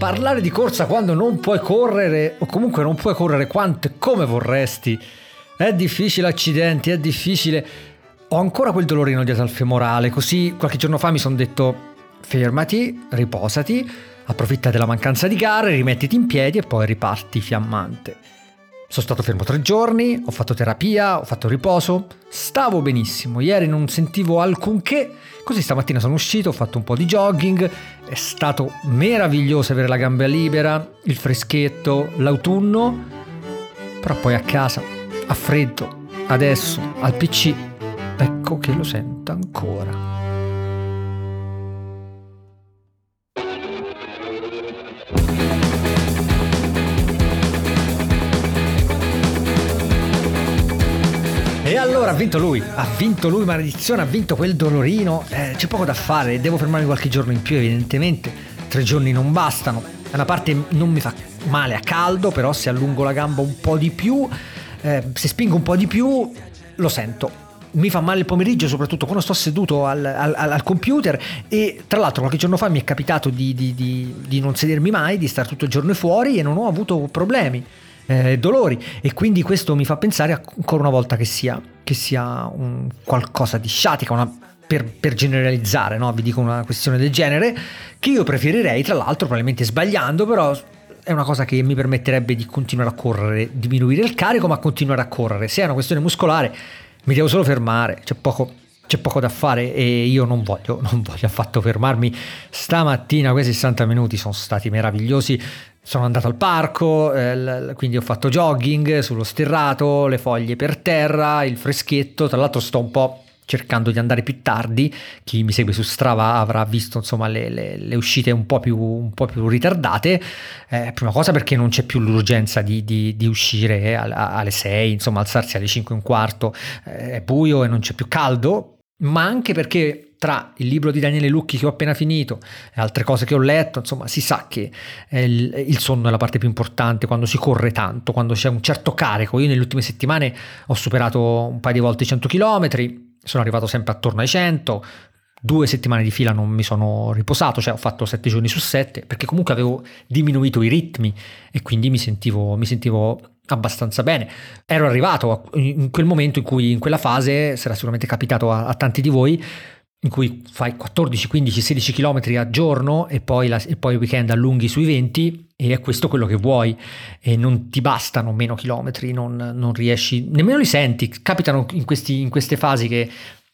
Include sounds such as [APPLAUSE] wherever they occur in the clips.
parlare di corsa quando non puoi correre o comunque non puoi correre quanto e come vorresti. È difficile, accidenti, è difficile. Ho ancora quel dolorino dietro al femorale, così qualche giorno fa mi sono detto fermati, riposati, approfitta della mancanza di gare, rimettiti in piedi e poi riparti fiammante. Sono stato fermo tre giorni, ho fatto terapia, ho fatto riposo, stavo benissimo, ieri non sentivo alcunché, così stamattina sono uscito, ho fatto un po' di jogging, è stato meraviglioso avere la gamba libera, il freschetto, l'autunno, però poi a casa, a freddo, adesso, al PC, ecco che lo sento ancora. Ha vinto lui, ha vinto lui, maledizione, ha vinto quel dolorino. Eh, c'è poco da fare, devo fermarmi qualche giorno in più, evidentemente. Tre giorni non bastano. Da una parte non mi fa male a caldo, però se allungo la gamba un po' di più, eh, se spingo un po' di più, lo sento. Mi fa male il pomeriggio, soprattutto quando sto seduto al, al, al computer. E tra l'altro, qualche giorno fa mi è capitato di, di, di, di non sedermi mai, di stare tutto il giorno fuori e non ho avuto problemi eh, dolori e quindi questo mi fa pensare ancora una volta che sia, che sia qualcosa di sciatica, una, per, per, generalizzare, no? vi dico una questione del genere, che io preferirei, tra l'altro probabilmente sbagliando, però è una cosa che mi permetterebbe di continuare a correre, diminuire il carico, ma continuare a correre. Se è una questione muscolare, mi devo solo fermare, c'è poco, c'è poco da fare e io non voglio, non voglio affatto fermarmi. Stamattina quei 60 minuti sono stati meravigliosi. Sono andato al parco, eh, quindi ho fatto jogging sullo sterrato, le foglie per terra, il freschetto. Tra l'altro sto un po' cercando di andare più tardi. Chi mi segue su Strava avrà visto insomma le, le, le uscite un po' più, un po più ritardate. Eh, prima cosa perché non c'è più l'urgenza di, di, di uscire alle 6, insomma alzarsi alle 5 e un quarto. Eh, è buio e non c'è più caldo, ma anche perché tra il libro di Daniele Lucchi che ho appena finito e altre cose che ho letto, insomma, si sa che il, sonno è la parte più importante quando si corre tanto, quando c'è un certo carico. Io nelle ultime settimane ho superato un paio di volte i 100 km, sono arrivato sempre attorno ai 100, due settimane di fila non mi sono riposato, cioè ho fatto sette giorni su sette, perché comunque avevo diminuito i ritmi e quindi mi sentivo, mi sentivo abbastanza bene. Ero arrivato in quel momento in cui in quella fase, sarà sicuramente capitato a, a tanti di voi, in cui fai 14, 15, 16 km a giorno e poi, la, e poi il weekend allunghi sui 20 e è questo quello che vuoi. E non ti bastano meno chilometri, non, non riesci, nemmeno li senti, capitano in, questi, in queste fasi che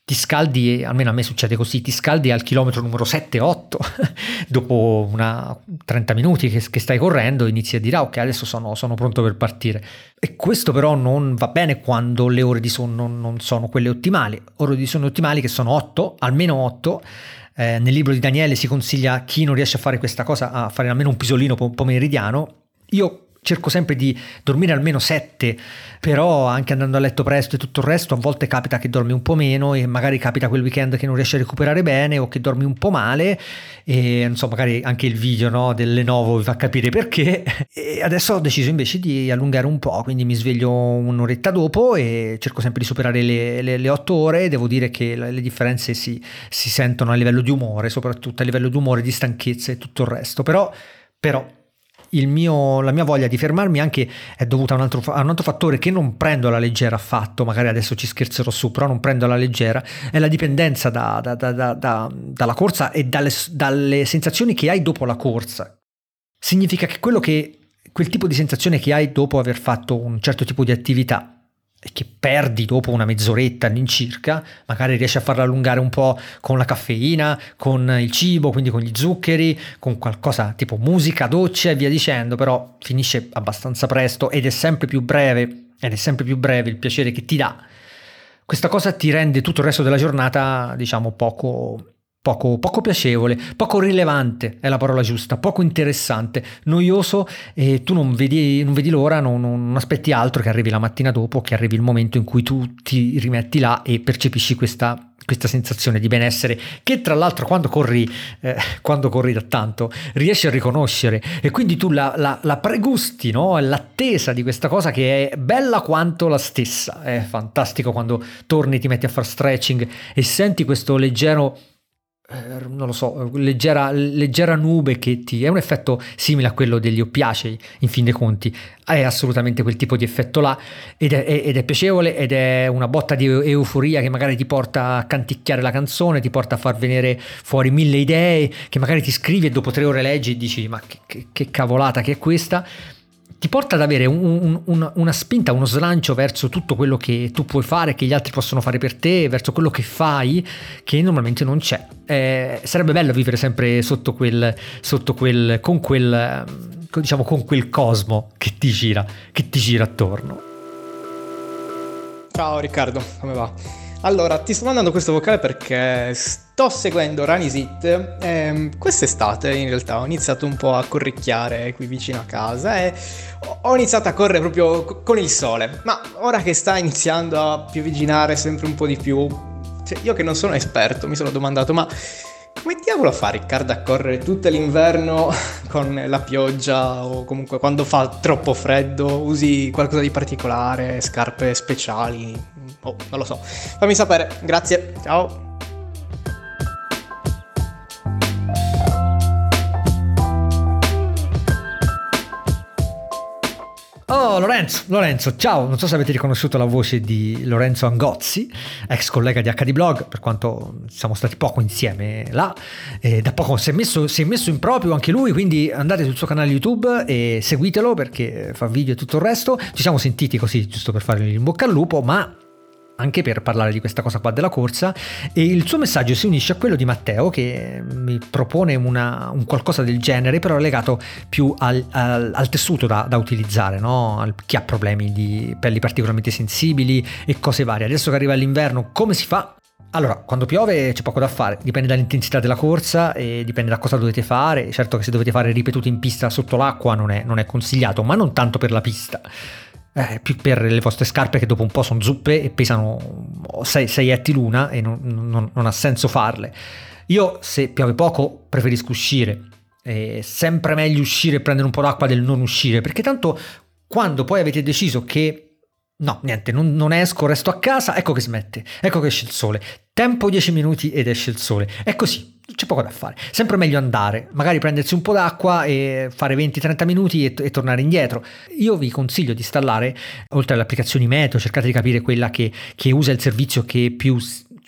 ti scaldi, almeno a me succede così, ti scaldi al chilometro numero 7-8, [LAUGHS] dopo una 30 minuti che, che, stai correndo inizi a dire ah, ok adesso sono, sono, pronto per partire. E questo però non va bene quando le ore di sonno non sono quelle ottimali, ore di sonno ottimali che sono 8, almeno 8. Eh, nel libro di Daniele si consiglia a chi non riesce a fare questa cosa a fare almeno un pisolino pomeridiano. Io cerco sempre di dormire almeno 7, però anche andando a letto presto e tutto il resto, a volte capita che dormi un po' meno e magari capita quel weekend che non riesci a recuperare bene o che dormi un po' male e non so, magari anche il video no, del Lenovo vi fa capire perché. E adesso ho deciso invece di allungare un po', quindi mi sveglio un'oretta dopo e cerco sempre di superare le, le, le 8 ore. Devo dire che le differenze si, si sentono a livello di umore, soprattutto a livello di umore, di stanchezza e tutto il resto, però, però mio, la mia voglia di fermarmi anche è dovuta a un, altro, a un, altro, fattore che non prendo alla leggera affatto, magari adesso ci scherzerò su, però non prendo alla leggera, è la dipendenza da, da, da, dalla corsa e dalle, dalle, sensazioni che hai dopo la corsa. Significa che, che quel tipo di sensazione che hai dopo aver fatto un certo tipo di attività che perdi dopo una mezz'oretta all'incirca, magari riesci a farla allungare un po' con la caffeina, con il cibo, quindi con gli zuccheri, con qualcosa tipo musica, doccia e via dicendo, però finisce abbastanza presto ed è sempre più breve, ed è sempre più breve il piacere che ti dà. Questa cosa ti rende tutto il resto della giornata, diciamo, poco poco, poco, piacevole, poco rilevante è la parola giusta, poco interessante, noioso e tu non vedi, non vedi l'ora, non, non, aspetti altro che arrivi la mattina dopo, che arrivi il momento in cui tu ti rimetti là e percepisci questa, questa sensazione di benessere che tra l'altro quando corri, eh, quando corri da tanto riesci a riconoscere e quindi tu la, la, la pregusti, no? l'attesa di questa cosa che è bella quanto la stessa, è fantastico quando torni, ti metti a fare stretching e senti questo leggero non lo so, leggera, leggera, nube che ti... è un effetto simile a quello degli oppiacei, in fin dei conti, è assolutamente quel tipo di effetto là ed è, ed è piacevole ed è una botta di euforia che magari ti porta a canticchiare la canzone, ti porta a far venire fuori mille idee, che magari ti scrivi e dopo tre ore leggi e dici ma che, che, che cavolata che è questa ti porta ad avere un, un, una spinta, uno slancio verso tutto quello che tu puoi fare, che gli altri possono fare per te, verso quello che fai, che normalmente non c'è. Eh, sarebbe bello vivere sempre sotto quel, sotto quel, con quel, diciamo, con quel cosmo che ti gira, che ti gira attorno. Ciao Riccardo, come va? Allora, ti sto mandando questo vocale perché sto seguendo Ranisit. Ehm, quest'estate in realtà ho iniziato un po' a corricchiare qui vicino a casa e ho iniziato a correre proprio con il sole. Ma ora che sta iniziando a piovigginare sempre un po' di più, cioè io che non sono esperto mi sono domandato ma come diavolo fa Riccardo a correre tutto l'inverno [LAUGHS] con la pioggia o comunque quando fa troppo freddo? Usi qualcosa di particolare, scarpe speciali? Oh, non lo so. Fammi sapere. Grazie. Ciao. Oh Lorenzo, Lorenzo, ciao, non so se avete riconosciuto la voce di Lorenzo Angozzi, ex collega di HD Blog, per quanto siamo stati poco insieme là, e da poco si è, messo, si è messo in proprio anche lui, quindi andate sul suo canale YouTube e seguitelo perché fa video e tutto il resto, ci siamo sentiti così giusto per fargli in bocca al lupo, ma anche per parlare di questa cosa qua della corsa e il suo messaggio si unisce a quello di Matteo che mi propone una, un qualcosa del genere però legato più al, al, al tessuto da, da utilizzare no? Al, chi ha problemi di pelli particolarmente sensibili e cose varie adesso che arriva l'inverno come si fa? Allora, quando piove c'è poco da fare, dipende dall'intensità della corsa e dipende da cosa dovete fare. Certo che se dovete fare ripetute in pista sotto l'acqua non è, non è consigliato, ma non tanto per la pista eh, più per le vostre scarpe che dopo un po' sono zuppe e pesano 6 etti l'una e non, non, non, ha senso farle. Io se piove poco preferisco uscire, è sempre meglio uscire e prendere un po' d'acqua del non uscire, perché tanto quando poi avete deciso che no, niente, non, non esco, resto a casa, ecco che smette, ecco che esce il sole. Tempo 10 minuti ed esce il sole. È così, c'è poco da fare. Sempre meglio andare, magari prendersi un po' d'acqua e fare 20-30 minuti e, e, tornare indietro. Io vi consiglio di installare, oltre alle applicazioni meteo, cercate di capire quella che, che usa il servizio che più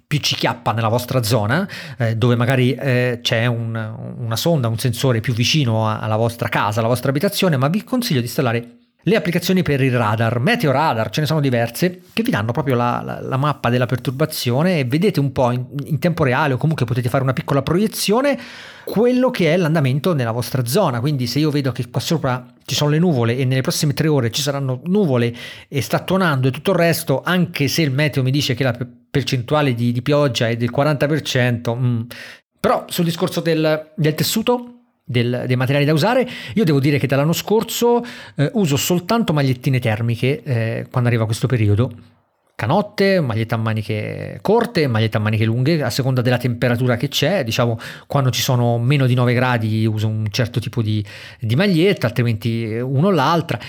più ci chiappa nella vostra zona, eh, dove magari eh, c'è un, una sonda, un sensore più vicino alla vostra casa, alla vostra abitazione, ma vi consiglio di installare le applicazioni per il radar, Meteo Radar, ce ne sono diverse, che vi danno proprio la, la, la mappa della perturbazione e vedete un po' in, in, tempo reale o comunque potete fare una piccola proiezione quello che è l'andamento nella vostra zona. Quindi se io vedo che qua sopra ci sono le nuvole e nelle prossime tre ore ci saranno nuvole e sta tuonando e tutto il resto, anche se il meteo mi dice che la percentuale di, di pioggia è del 40%, mm. però sul discorso del, del tessuto del, dei materiali da usare. Io devo dire che dall'anno scorso eh, uso soltanto magliettine termiche eh, quando arriva questo periodo. Canotte, maglietta a maniche corte, maglietta a maniche lunghe, a seconda della temperatura che c'è. Diciamo, quando ci sono meno di 9 gradi uso un certo tipo di, di maglietta, altrimenti uno o l'altra.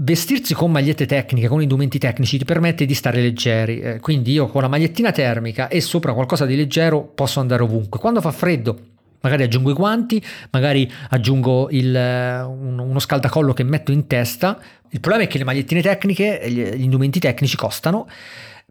Vestirsi con magliette tecniche, con indumenti tecnici, ti permette di stare leggeri. Eh, quindi io con la magliettina termica e sopra qualcosa di leggero posso andare ovunque. Quando fa freddo Magari aggiungo i guanti, magari aggiungo il, uno scaldacollo che metto in testa. Il problema è che le magliettine tecniche, gli indumenti tecnici costano,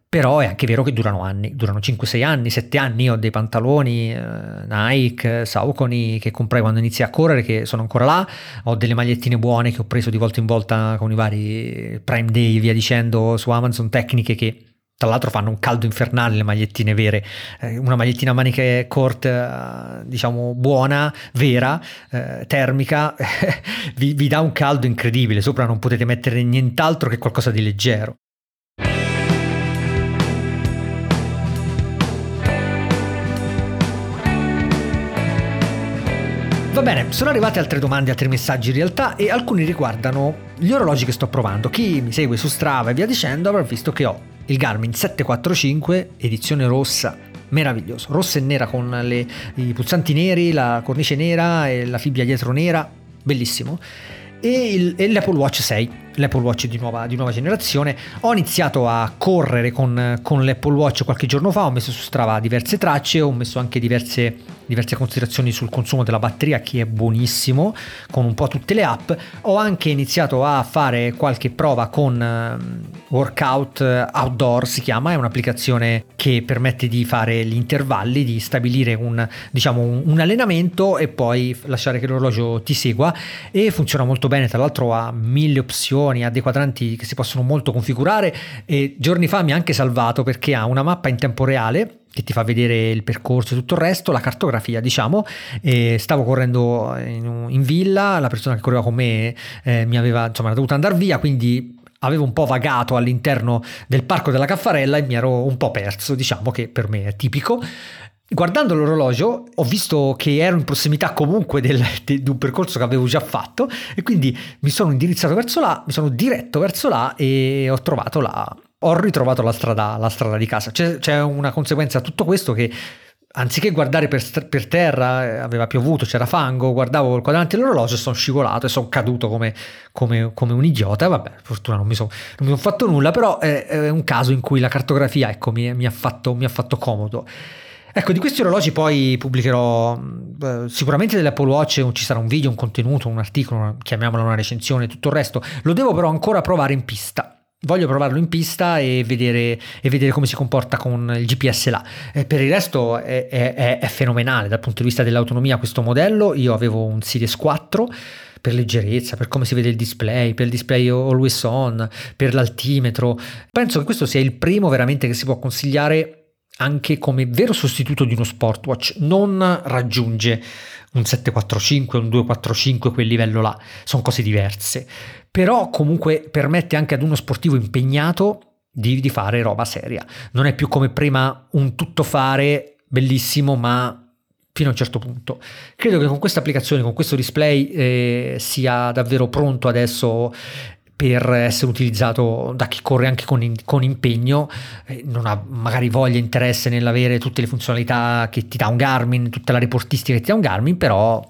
però è anche vero che durano anni, durano 5-6 anni, 7 anni. Io ho dei pantaloni eh, Nike, Saucony che comprai quando iniziai a correre, che sono ancora là. Ho delle magliettine buone che ho preso di volta in volta con i vari Prime Day, via dicendo, su Amazon, tecniche che tra l'altro fanno un caldo infernale le magliettine vere, eh, una magliettina a maniche corte, eh, diciamo buona, vera, eh, termica, [LAUGHS] vi, vi dà un caldo incredibile, sopra non potete mettere nient'altro che qualcosa di leggero. Va bene, sono arrivate altre domande, altri messaggi in realtà e alcuni riguardano gli orologi che sto provando. Chi mi segue su Strava e via dicendo avrà visto che ho il Garmin 745 edizione rossa meraviglioso, rossa e nera con le, i pulsanti neri, la cornice nera e la fibbia dietro nera, bellissimo. E, il, e l'Apple Watch 6 l'Apple Watch di nuova, di nuova generazione. Ho iniziato a correre con, con, l'Apple Watch qualche giorno fa, ho messo su Strava diverse tracce, ho messo anche diverse, diverse considerazioni sul consumo della batteria che è buonissimo, con un po' tutte le app. Ho anche iniziato a fare qualche prova con ehm, Workout Outdoor, si chiama, è un'applicazione che permette di fare gli intervalli, di stabilire un, diciamo, un allenamento e poi lasciare che l'orologio ti segua e funziona molto bene, tra l'altro ha mille opzioni, ha dei quadranti che si possono molto configurare e giorni fa mi ha anche salvato perché ha una mappa in tempo reale che ti fa vedere il percorso e tutto il resto, la cartografia diciamo, e stavo correndo in, in, villa, la persona che correva con me eh, mi aveva, insomma, era dovuta andare via, quindi avevo un po' vagato all'interno del parco della Caffarella e mi ero un po' perso, diciamo che per me è tipico. Guardando l'orologio ho visto che ero in prossimità comunque del, de, di un percorso che avevo già fatto e quindi mi sono indirizzato verso là, mi sono diretto verso là e ho trovato la, ho ritrovato la strada, la strada di casa. C'è, c'è, una conseguenza a tutto questo che anziché guardare per, per, terra, eh, aveva piovuto, c'era fango, guardavo il quadrante dell'orologio e sono scivolato e sono caduto come, come, come un idiota. Vabbè, fortuna non mi sono fatto nulla, però è, è, un caso in cui la cartografia ecco, mi, mi, ha fatto, mi ha fatto comodo. Ecco, di questi orologi poi pubblicherò eh, sicuramente dell'Apple Watch, ci sarà un video, un contenuto, un articolo, una, chiamiamolo una recensione, tutto il resto. Lo devo però ancora provare in pista. Voglio provarlo in pista e vedere, e vedere come si comporta con il GPS là. Eh, per il resto è, è, è, fenomenale dal punto di vista dell'autonomia questo modello. Io avevo un Series 4 per leggerezza, per come si vede il display, per il display always on, per l'altimetro. Penso che questo sia il primo veramente che si può consigliare anche come vero sostituto di uno smartwatch, non raggiunge un 745, un 245, quel livello là, sono cose diverse, però comunque permette anche ad uno sportivo impegnato di, di fare roba seria, non è più come prima un tuttofare bellissimo ma fino a un certo punto. Credo che con questa applicazione, con questo display eh, sia davvero pronto adesso per essere utilizzato da chi corre anche con, con impegno, eh, non ha magari voglia, interesse nell'avere tutte le funzionalità che ti dà un Garmin, tutta la reportistica che ti dà un Garmin, però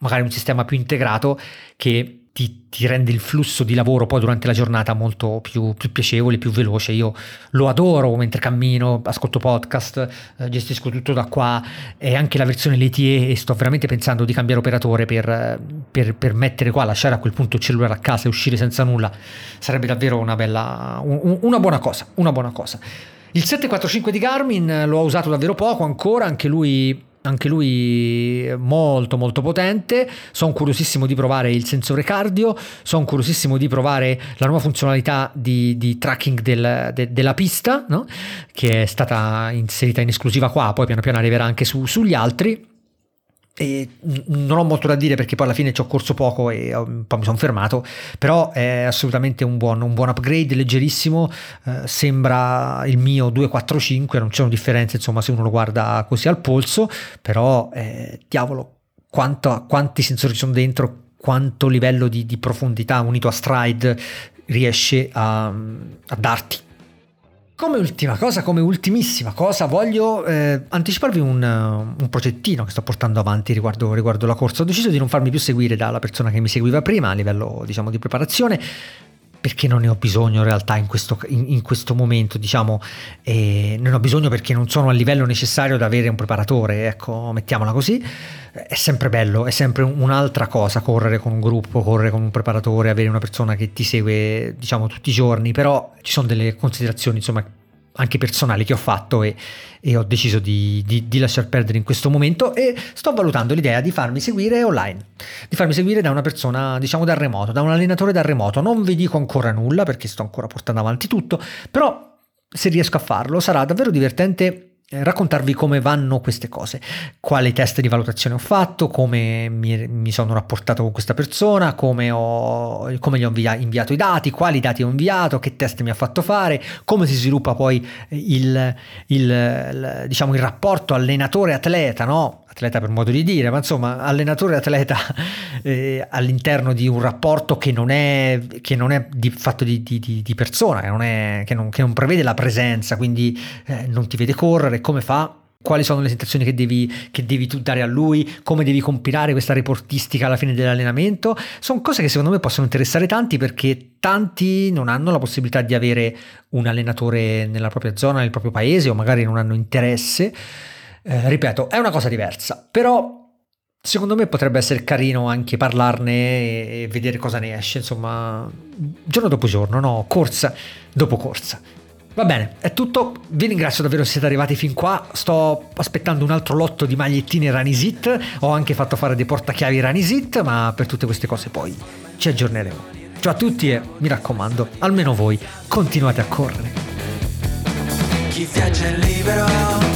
magari un sistema più integrato che ti, ti, rende il flusso di lavoro poi durante la giornata molto più, più, piacevole, più veloce. Io lo adoro mentre cammino, ascolto podcast, eh, gestisco tutto da qua e anche la versione LTE e sto veramente pensando di cambiare operatore per, per, per, mettere qua, lasciare a quel punto il cellulare a casa e uscire senza nulla. Sarebbe davvero una bella, un, una buona cosa, una buona cosa. Il 745 di Garmin l'ho usato davvero poco ancora, anche lui anche lui molto molto potente. Sono curiosissimo di provare il sensore cardio, sono curiosissimo di provare la nuova funzionalità di, di tracking del, de, della pista, no? che è stata inserita in esclusiva qua, poi piano piano arriverà anche su, sugli altri. E non ho molto da dire perché poi alla fine ci ho corso poco e poi mi sono fermato, però è assolutamente un buon, un buon upgrade, leggerissimo, eh, sembra il mio 245, non c'è una differenza insomma se uno lo guarda così al polso, però eh, diavolo quanto, quanti sensori ci sono dentro, quanto livello di, di profondità unito a Stride riesce a, a darti. Come ultima cosa, come ultimissima cosa, voglio eh, anticiparvi un, un, progettino che sto portando avanti riguardo, riguardo, la corsa. Ho deciso di non farmi più seguire dalla persona che mi seguiva prima a livello diciamo, di preparazione perché non ne ho bisogno in realtà in questo, in, in questo momento, diciamo, eh, non ho bisogno perché non sono a livello necessario da avere un preparatore, ecco, mettiamola così. È sempre bello, è sempre un'altra cosa correre con un gruppo, correre con un preparatore, avere una persona che ti segue, diciamo, tutti i giorni, però ci sono delle considerazioni, insomma, anche personali che ho fatto e, e ho deciso di, di, di, lasciar perdere in questo momento e sto valutando l'idea di farmi seguire online, di farmi seguire da una persona, diciamo da remoto, da un allenatore da remoto. Non vi dico ancora nulla perché sto ancora portando avanti tutto, però se riesco a farlo sarà davvero divertente raccontarvi come vanno queste cose, quali test di valutazione ho fatto, come mi, mi sono rapportato con questa persona, come, ho, come gli ho invia, inviato i dati, quali dati ho inviato, che test mi ha fatto fare, come si sviluppa poi il, il, il, diciamo, il rapporto allenatore-atleta, no? Atleta per modo di dire, ma insomma allenatore-atleta [LAUGHS] eh, all'interno di un rapporto che non è, che non è di, fatto di, di, di persona, che non, è, che, non, che non, prevede la presenza, quindi eh, non ti vede correre, come fa? quali sono le sensazioni che devi, che devi tu dare a lui, come devi compilare questa reportistica alla fine dell'allenamento. Sono cose che secondo me possono interessare tanti perché tanti non hanno la possibilità di avere un allenatore nella propria zona, nel proprio paese o magari non hanno interesse. Eh, ripeto, è una cosa diversa, però secondo me potrebbe essere carino anche parlarne e vedere cosa ne esce, insomma, giorno dopo giorno, no? Corsa dopo corsa. Va bene, è tutto. Vi ringrazio davvero se siete arrivati fin qua. Sto aspettando un altro lotto di magliettine Ranisit. Ho anche fatto fare dei portachiavi Ranisit, ma per tutte queste cose poi ci aggiorneremo. Ciao a tutti e mi raccomando, almeno voi continuate a correre. Chi viaggia è libero